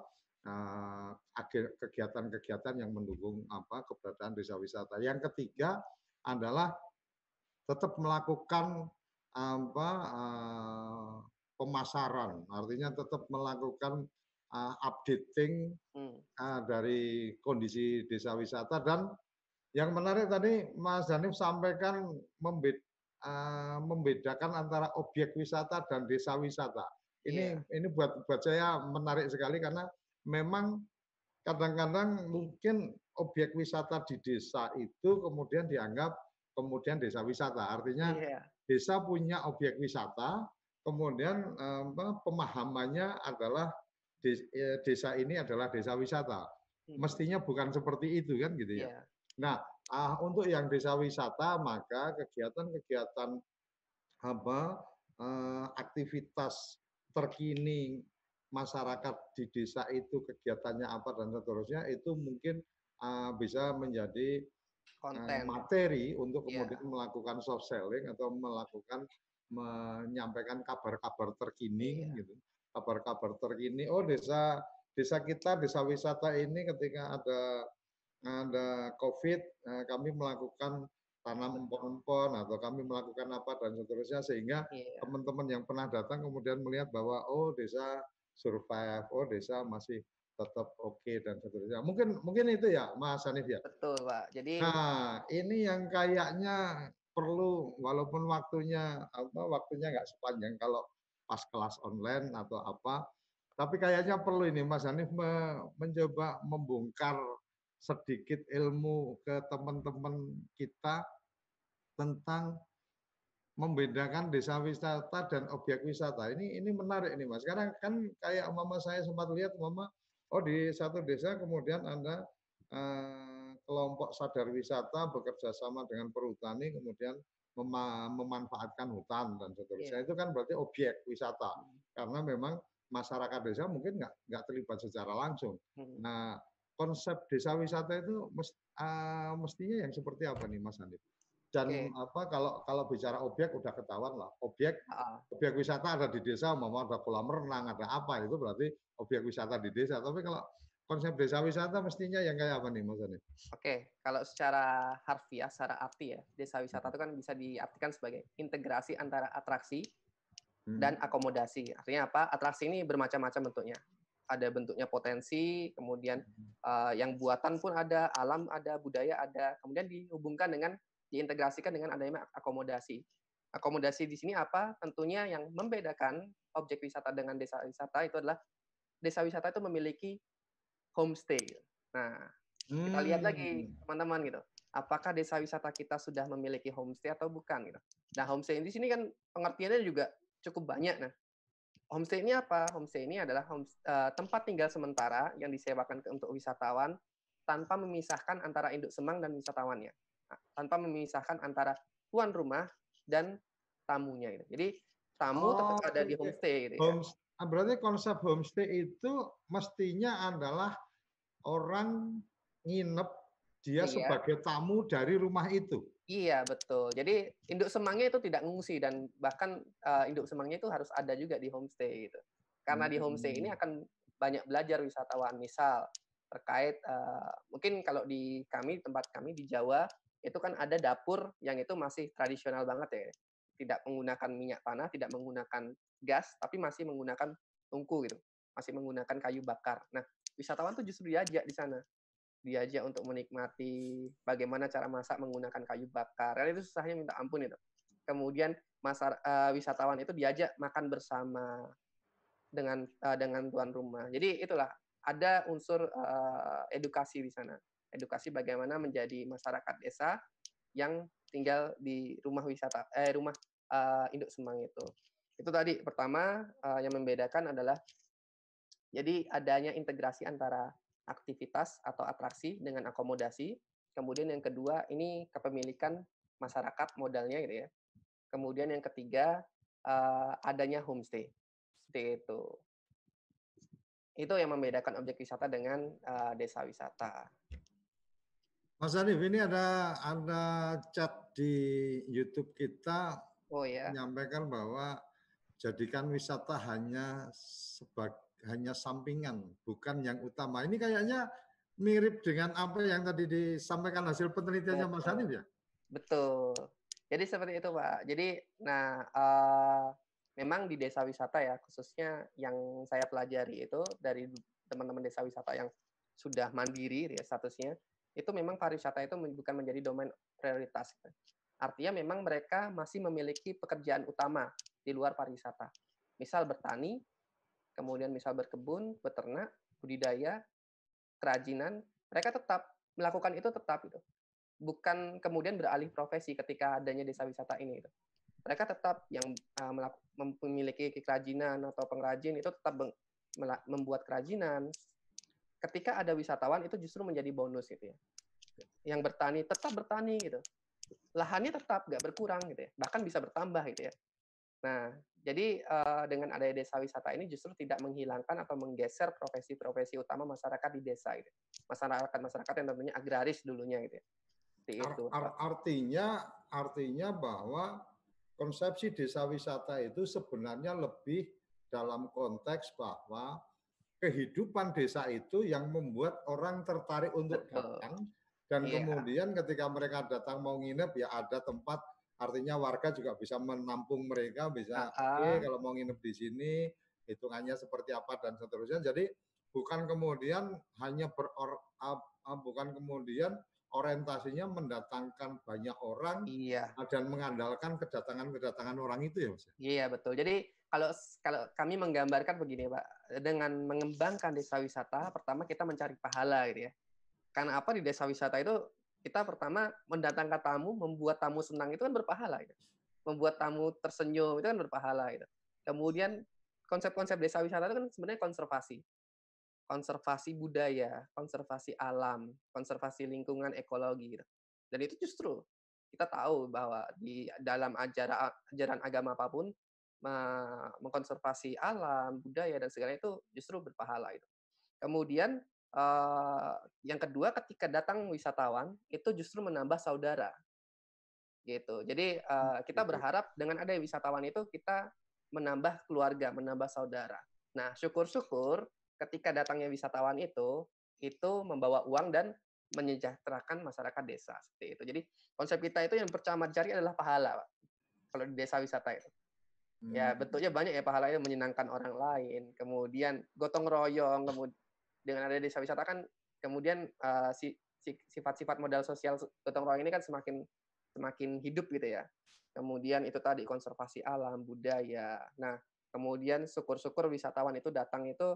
uh, age- kegiatan-kegiatan yang mendukung apa keberadaan desa wisata. Yang ketiga adalah tetap melakukan apa eh, pemasaran, artinya tetap melakukan eh, updating Hmm. eh, dari kondisi desa wisata dan yang menarik tadi Mas Danif sampaikan membed- eh, membedakan antara objek wisata dan desa wisata. Ini ini buat buat saya menarik sekali karena memang kadang-kadang mungkin objek wisata di desa itu kemudian dianggap kemudian desa wisata. Artinya Iya. desa punya objek wisata, kemudian eh, apa, pemahamannya adalah desa ini adalah desa wisata. Hmm. Mestinya bukan seperti itu kan gitu ya. Iya. Nah, ah, untuk yang desa wisata maka kegiatan-kegiatan apa eh, aktivitas terkini masyarakat di desa itu kegiatannya apa dan seterusnya itu mungkin ah, bisa menjadi eh, Konten. materi untuk Iya. kemudian melakukan soft selling atau melakukan menyampaikan kabar-kabar terkini Iya. gitu. Kabar-kabar terkini, oh desa desa kita desa wisata ini ketika ada ada Covid eh, kami melakukan tanam empon-empon atau kami melakukan apa dan seterusnya sehingga Iya. teman-teman yang pernah datang kemudian melihat bahwa oh desa survive, oh desa masih tetap oke dan seterusnya. Mungkin mungkin itu ya Mas Hanif ya. Betul, Pak. Jadi Nah, ini yang kayaknya perlu walaupun waktunya apa waktunya nggak sepanjang kalau pas kelas online atau apa, tapi kayaknya perlu ini Mas Hanif me- mencoba membongkar sedikit ilmu ke teman-teman kita tentang membedakan desa wisata dan objek wisata. Ini ini menarik ini Mas. Karena kan kayak mama saya sempat lihat mama oh di satu desa kemudian ada eh, kelompok sadar wisata bekerja sama dengan perhutani kemudian mema- memanfaatkan hutan dan seterusnya. Itu kan berarti objek wisata. Karena memang masyarakat desa mungkin nggak nggak terlibat secara langsung. hmm, Nah, konsep desa wisata itu mes- ah, mestinya yang seperti apa nih Mas Hanif? Dan Oke. apa kalau kalau bicara objek udah ketahuan lah. Objek ah, objek wisata ada di desa, mau ada kolam renang, ada apa itu berarti objek wisata di desa. Tapi kalau konsep desa wisata mestinya yang kayak apa nih Mas? Oke, kalau secara harfiah, secara arti ya, desa wisata itu kan bisa diartikan sebagai integrasi antara atraksi Hmm. dan akomodasi. Artinya apa? Atraksi ini bermacam-macam bentuknya. Ada bentuknya potensi, kemudian eh, yang buatan pun ada, alam ada, budaya ada, kemudian dihubungkan dengan diintegrasikan dengan adanya akomodasi. Akomodasi di sini apa? Tentunya yang membedakan objek wisata dengan desa wisata itu adalah desa wisata itu memiliki homestay. Nah, kita lihat lagi Hmm. teman-teman gitu. Apakah desa wisata kita sudah memiliki homestay atau bukan gitu. Nah, homestay di sini kan pengertiannya juga cukup banyak nah. homestay ini apa? Homestay ini adalah home, uh, tempat tinggal sementara yang disewakan ke, untuk wisatawan tanpa memisahkan antara induk semang dan wisatawannya. Nah, tanpa memisahkan antara tuan rumah dan tamunya. Gitu. Jadi tamu Oh, tetap ada di homestay. Gitu, ya. Homes, ah, berarti konsep homestay itu mestinya adalah orang nginep dia Iya. sebagai tamu dari rumah itu. Iya betul. Jadi induk semangnya itu tidak ngungsi dan bahkan uh, induk semangnya itu harus ada juga di homestay gitu. Karena di homestay ini Hmm. akan banyak belajar wisatawan. Misal terkait uh, mungkin kalau di kami tempat kami di Jawa itu kan ada dapur yang itu masih tradisional banget ya. Tidak menggunakan minyak tanah, tidak menggunakan gas, tapi masih menggunakan tungku gitu. Masih menggunakan kayu bakar. Nah, wisatawan tuh justru diajak di sana diajak untuk menikmati bagaimana cara masak menggunakan kayu bakar. Dan itu susahnya minta ampun itu. Kemudian masar, eh, wisatawan itu diajak makan bersama dengan eh, dengan tuan rumah. Jadi itulah ada unsur eh, edukasi di sana. Edukasi bagaimana menjadi masyarakat desa yang tinggal di rumah wisata eh rumah eh, induk semang itu. Itu tadi pertama eh, yang membedakan adalah jadi adanya integrasi antara aktivitas atau atraksi dengan akomodasi. Kemudian yang kedua ini kepemilikan masyarakat modalnya gitu ya. Kemudian yang ketiga eh, adanya homestay. Seperti itu. Itu yang membedakan objek wisata dengan eh, desa wisata. Mas Hanif, ini ada ada chat di YouTube kita Oh ya. menyampaikan bahwa jadikan wisata hanya sebagai hanya sampingan, bukan yang utama. Ini kayaknya mirip dengan apa yang tadi disampaikan hasil penelitiannya Mas. Hanif ya? Betul. Jadi seperti itu, Pak. Jadi, nah, eh, memang di desa wisata ya, khususnya yang saya pelajari itu dari teman-teman desa wisata yang sudah mandiri ya statusnya, itu memang pariwisata itu bukan menjadi domain prioritas. Artinya memang mereka masih memiliki pekerjaan utama di luar pariwisata. Misal bertani, kemudian misal berkebun, beternak, budidaya, kerajinan, mereka tetap melakukan itu tetap itu bukan kemudian beralih profesi ketika adanya desa wisata ini. Gitu. Mereka tetap yang mem- memiliki kerajinan atau pengrajin itu tetap membuat kerajinan. Ketika ada wisatawan itu justru menjadi bonus gitu ya. Yang bertani tetap bertani gitu. Lahannya tetap nggak berkurang gitu ya. Bahkan bisa bertambah gitu ya. Nah, jadi uh, dengan adanya desa wisata ini justru tidak menghilangkan atau menggeser profesi-profesi utama masyarakat di desa gitu. Masyarakat-masyarakat yang tentunya agraris dulunya gitu ya. Seperti Ar- itu. ar- artinya artinya bahwa konsepsi desa wisata itu sebenarnya lebih dalam konteks bahwa kehidupan desa itu yang membuat orang tertarik untuk Betul. datang dan Iya. kemudian ketika mereka datang mau nginep ya ada tempat artinya warga juga bisa menampung mereka bisa Ah, oke ah. kalau mau nginep di sini hitungannya seperti apa dan seterusnya jadi bukan kemudian hanya beror ah, ah, bukan kemudian orientasinya mendatangkan banyak orang Iya, ah, dan mengandalkan kedatangan-kedatangan orang itu ya Mas. ya? iya betul. Jadi kalau kalau kami menggambarkan begini, Pak, dengan mengembangkan desa wisata, pertama kita mencari pahala gitu ya. Karena apa di desa wisata itu kita pertama mendatangkan tamu, membuat tamu senang itu kan berpahala gitu. Membuat tamu tersenyum itu kan berpahala gitu. Kemudian konsep-konsep desa wisata itu kan sebenarnya konservasi. Konservasi budaya, konservasi alam, konservasi lingkungan ekologi gitu. Dan itu justru kita tahu bahwa di dalam ajaran ajaran agama apa pun me- mengkonservasi alam, budaya dan segala itu justru berpahala itu. Kemudian yang kedua ketika datang wisatawan itu justru menambah saudara. Gitu. Jadi eh, kita gitu. berharap dengan ada wisatawan itu kita menambah keluarga, menambah saudara. Nah, syukur-syukur ketika datangnya wisatawan itu itu membawa uang dan menyejahterakan masyarakat desa seperti itu. Jadi konsep kita itu yang pertama dicari adalah pahala, Pak. Kalau di desa wisata itu. Ya, Hmm. bentuknya banyak ya pahala itu menyenangkan orang lain, kemudian gotong royong, kemudian dengan ada desa wisata kan kemudian si si- sifat-sifat modal sosial gotong royong ini kan semakin semakin hidup gitu ya. Kemudian itu tadi konservasi alam, budaya. Nah, kemudian syukur-syukur wisatawan itu datang itu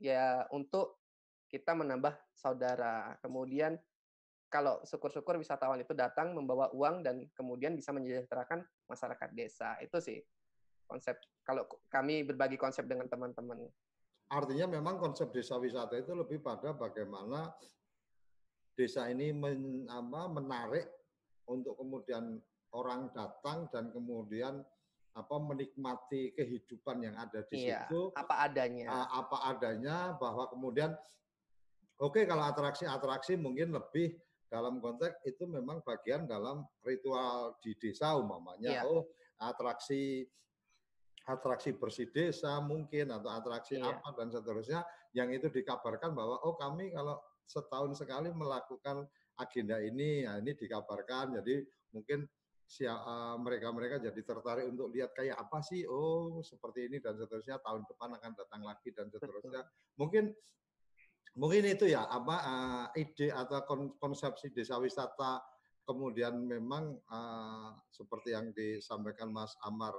ya untuk kita menambah saudara. Kemudian kalau syukur-syukur wisatawan itu datang membawa uang dan kemudian bisa menyejahterakan masyarakat desa. Itu sih konsep kalau kami berbagi konsep dengan teman-teman. Artinya memang konsep desa wisata itu lebih pada bagaimana desa ini men, apa, menarik untuk kemudian orang datang dan kemudian apa menikmati kehidupan yang ada di Iya, situ apa adanya. apa adanya bahwa kemudian oke kalau atraksi-atraksi mungkin lebih dalam konteks itu memang bagian dalam ritual di desa umpamanya Iya. oh atraksi atraksi bersih desa mungkin atau atraksi Iya. apa dan seterusnya yang itu dikabarkan bahwa oh kami kalau setahun sekali melakukan agenda ini ya ini dikabarkan. Jadi mungkin eh, mereka-mereka jadi tertarik untuk lihat kayak apa sih? Oh seperti ini dan seterusnya tahun depan akan datang lagi dan seterusnya. Mungkin mungkin itu ya apa eh, ide atau kon- konsepsi desa wisata. Kemudian memang eh, seperti yang disampaikan Mas Amar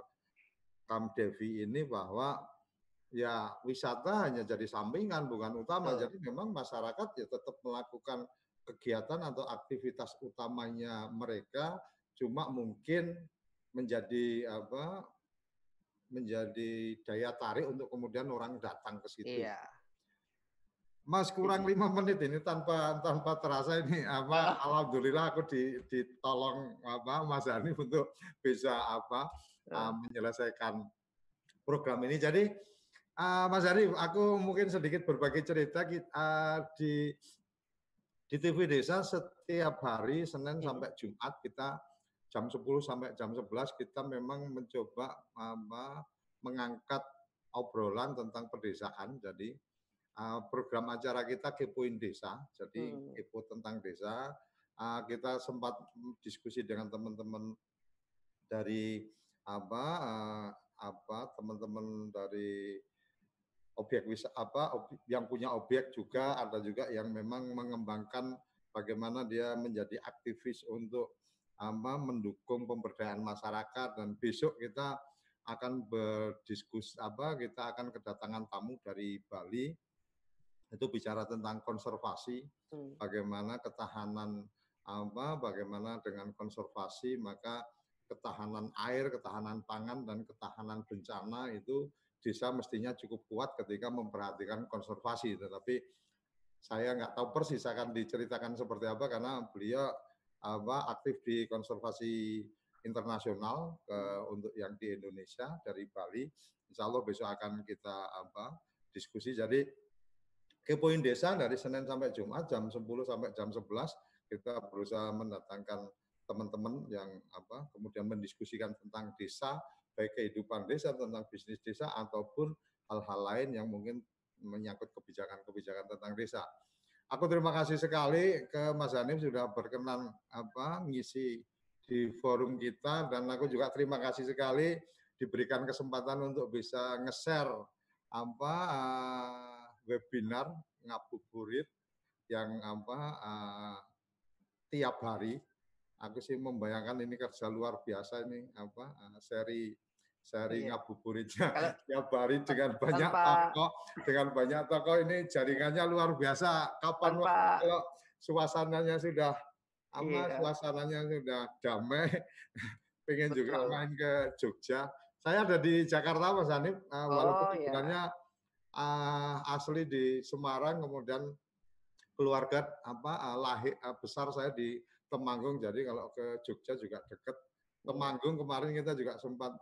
Kamdevi ini bahwa ya wisata hanya jadi sampingan bukan utama Betul. jadi memang masyarakat ya tetap melakukan kegiatan atau aktivitas utamanya mereka cuma mungkin menjadi apa menjadi daya tarik untuk kemudian orang datang ke situ. Iya. Mas kurang lima menit ini tanpa tanpa terasa ini apa alhamdulillah aku di, ditolong apa Mas Hanif untuk bisa apa uh, menyelesaikan program ini. Jadi uh, Mas Hanif, aku mungkin sedikit berbagi cerita kita uh, di di TV Desa setiap hari Senin Hmm. sampai Jumat kita jam 10 sampai jam 11 kita memang mencoba apa mengangkat obrolan tentang pedesaan. Jadi uh, program acara kita kepoin desa. Jadi Hmm. kepo tentang desa. Uh, kita sempat diskusi dengan teman-teman dari apa uh, apa teman-teman dari objek wisata apa ob- yang punya objek juga ada juga yang memang mengembangkan bagaimana dia menjadi aktivis untuk apa mendukung pemberdayaan masyarakat dan besok kita akan berdiskus apa kita akan kedatangan tamu dari Bali itu bicara tentang konservasi Hmm. bagaimana ketahanan apa bagaimana dengan konservasi maka ketahanan air, ketahanan pangan dan ketahanan bencana itu desa mestinya cukup kuat ketika memperhatikan konservasi tetapi saya nggak tahu persis akan diceritakan seperti apa karena beliau apa aktif di konservasi internasional ke, untuk yang di Indonesia dari Bali. Insya Allah besok akan kita apa diskusi. Jadi kepoin desa dari Senin sampai Jumat jam 10 sampai jam 11 kita berusaha mendatangkan teman-teman yang apa kemudian mendiskusikan tentang desa baik kehidupan desa tentang bisnis desa ataupun hal-hal lain yang mungkin menyangkut kebijakan-kebijakan tentang desa. Aku terima kasih sekali ke Mas Hanif sudah berkenan apa ngisi di forum kita dan aku juga terima kasih sekali diberikan kesempatan untuk bisa nge-share apa uh, webinar ngabuburit yang apa uh, tiap hari aku sih membayangkan ini kerja luar biasa ini apa uh, seri seri Iya. ngabuburitnya Kalau tiap hari dengan banyak tanpa- tokoh dengan banyak tokoh ini jaringannya luar biasa kapan tanpa kalau suasananya sudah apa Iya. suasananya sudah damai pengen juga Betul. main ke Jogja saya ada di Jakarta Mas Hanif uh, walaupun Oh, iya. sebenarnya uh, asli di Semarang kemudian keluarga apa uh, lahir uh, besar saya di Temanggung jadi kalau ke Jogja juga dekat Temanggung kemarin kita juga sempat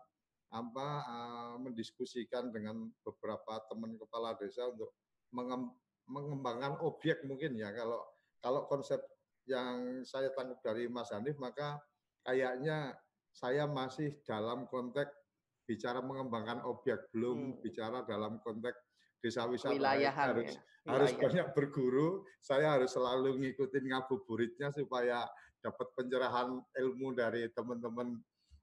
apa uh, mendiskusikan dengan beberapa teman kepala desa untuk mengem- mengembangkan objek mungkin ya. Kalau kalau konsep yang saya tangkap dari Mas Hanif maka kayaknya saya masih dalam konteks bicara mengembangkan objek belum Hmm. bicara dalam konteks desa wisata wilayahan harus ya. harus Wilayah. banyak berguru. Saya harus selalu ngikutin ngabuburitnya supaya dapat pencerahan ilmu dari teman-teman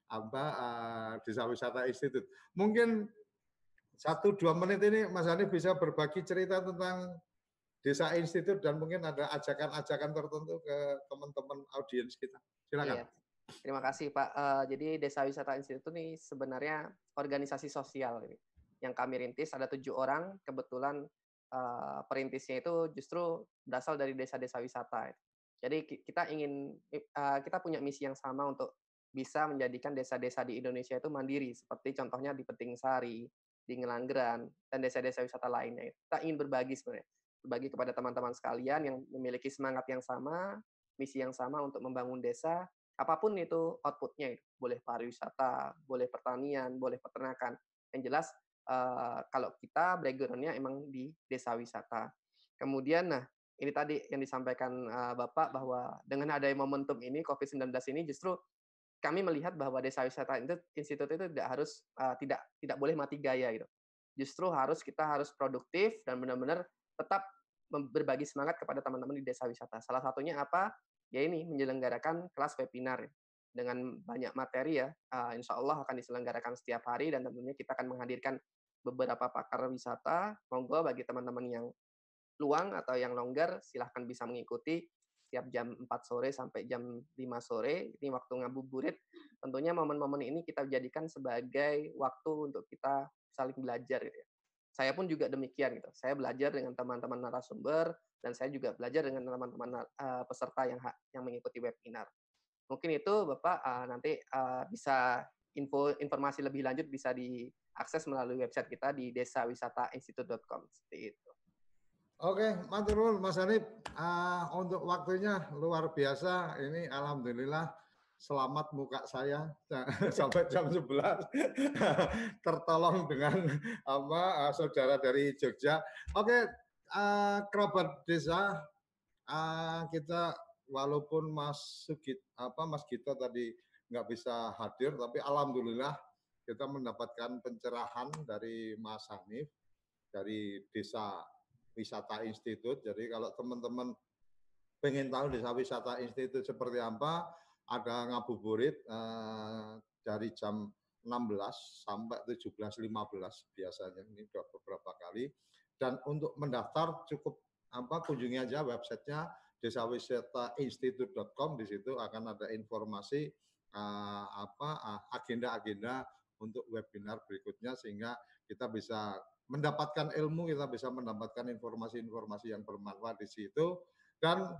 apa eh, desa wisata institut. Mungkin satu dua menit ini Mas Hanif bisa berbagi cerita tentang desa institut dan mungkin ada ajakan-ajakan tertentu ke teman-teman audiens kita. Silakan. Iya. Terima kasih Pak. Eh, jadi Desa Wisata Institut ini sebenarnya organisasi sosial ini. Yang kami rintis ada tujuh orang. Kebetulan eh, perintisnya itu justru berasal dari desa-desa wisata. Jadi ki- kita ingin eh, kita punya misi yang sama untuk bisa menjadikan desa-desa di Indonesia itu mandiri seperti contohnya di Peting Sari, di Ngelanggeran dan desa-desa wisata lainnya. Kita ingin berbagi sebenarnya, berbagi kepada teman-teman sekalian yang memiliki semangat yang sama, misi yang sama untuk membangun desa, apa pun itu outputnya, boleh pariwisata, boleh pertanian, boleh peternakan. Yang jelas uh, kalau kita backgroundnya emang di desa wisata. Kemudian, nah ini tadi yang disampaikan uh, Bapak bahwa dengan adanya momentum ini COVID-19 ini justru kami melihat bahwa desa wisata itu institut itu tidak harus uh, tidak tidak boleh mati gaya gitu. Justru harus kita harus produktif dan benar-benar tetap berbagi semangat kepada teman-teman di desa wisata. Salah satunya apa? Ya ini menyelenggarakan kelas webinar dengan banyak materi ya. Uh, insya Allah akan diselenggarakan setiap hari dan tentunya kita akan menghadirkan beberapa pakar wisata. Monggo bagi teman-teman yang luang atau yang longgar silahkan bisa mengikuti setiap jam 4 sore sampai jam 5 sore. Ini waktu ngabuburit. Tentunya momen-momen ini kita jadikan sebagai waktu untuk kita saling belajar gitu ya. Saya pun juga demikian gitu. Saya belajar dengan teman-teman narasumber dan saya juga belajar dengan teman-teman uh, peserta yang yang mengikuti webinar. Mungkin itu Bapak uh, nanti uh, bisa info informasi lebih lanjut bisa diakses melalui website kita di desawisatainstitute.com seperti itu. Oke, matur Mas Hanif. Uh, untuk waktunya luar biasa. Ini alhamdulillah selamat muka saya sampai jam 11 tertolong dengan apa saudara dari Jogja. Oke, uh, kerabat desa uh, kita walaupun Mas Sugit apa Mas Gito tadi nggak bisa hadir, tapi alhamdulillah kita mendapatkan pencerahan dari Mas Hanif dari desa Wisata Institut. Jadi kalau teman-teman pengen tahu desa wisata institut seperti apa, ada ngabuburit eh, dari jam 16 sampai 17.15 biasanya ini sudah beberapa kali. Dan untuk mendaftar cukup apa kunjungi aja websitenya desawisatainstitut.com di situ akan ada informasi uh, apa agenda-agenda uh, untuk webinar berikutnya sehingga kita bisa mendapatkan ilmu, kita bisa mendapatkan informasi-informasi yang bermanfaat di situ. Dan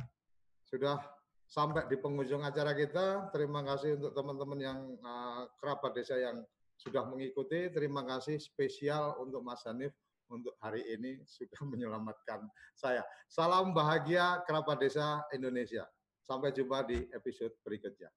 sudah sampai di penghujung acara kita. Terima kasih untuk teman-teman yang uh, kerabat desa yang sudah mengikuti. Terima kasih spesial untuk Mas Hanif untuk hari ini sudah menyelamatkan saya. Salam bahagia kerabat desa Indonesia. Sampai jumpa di episode berikutnya.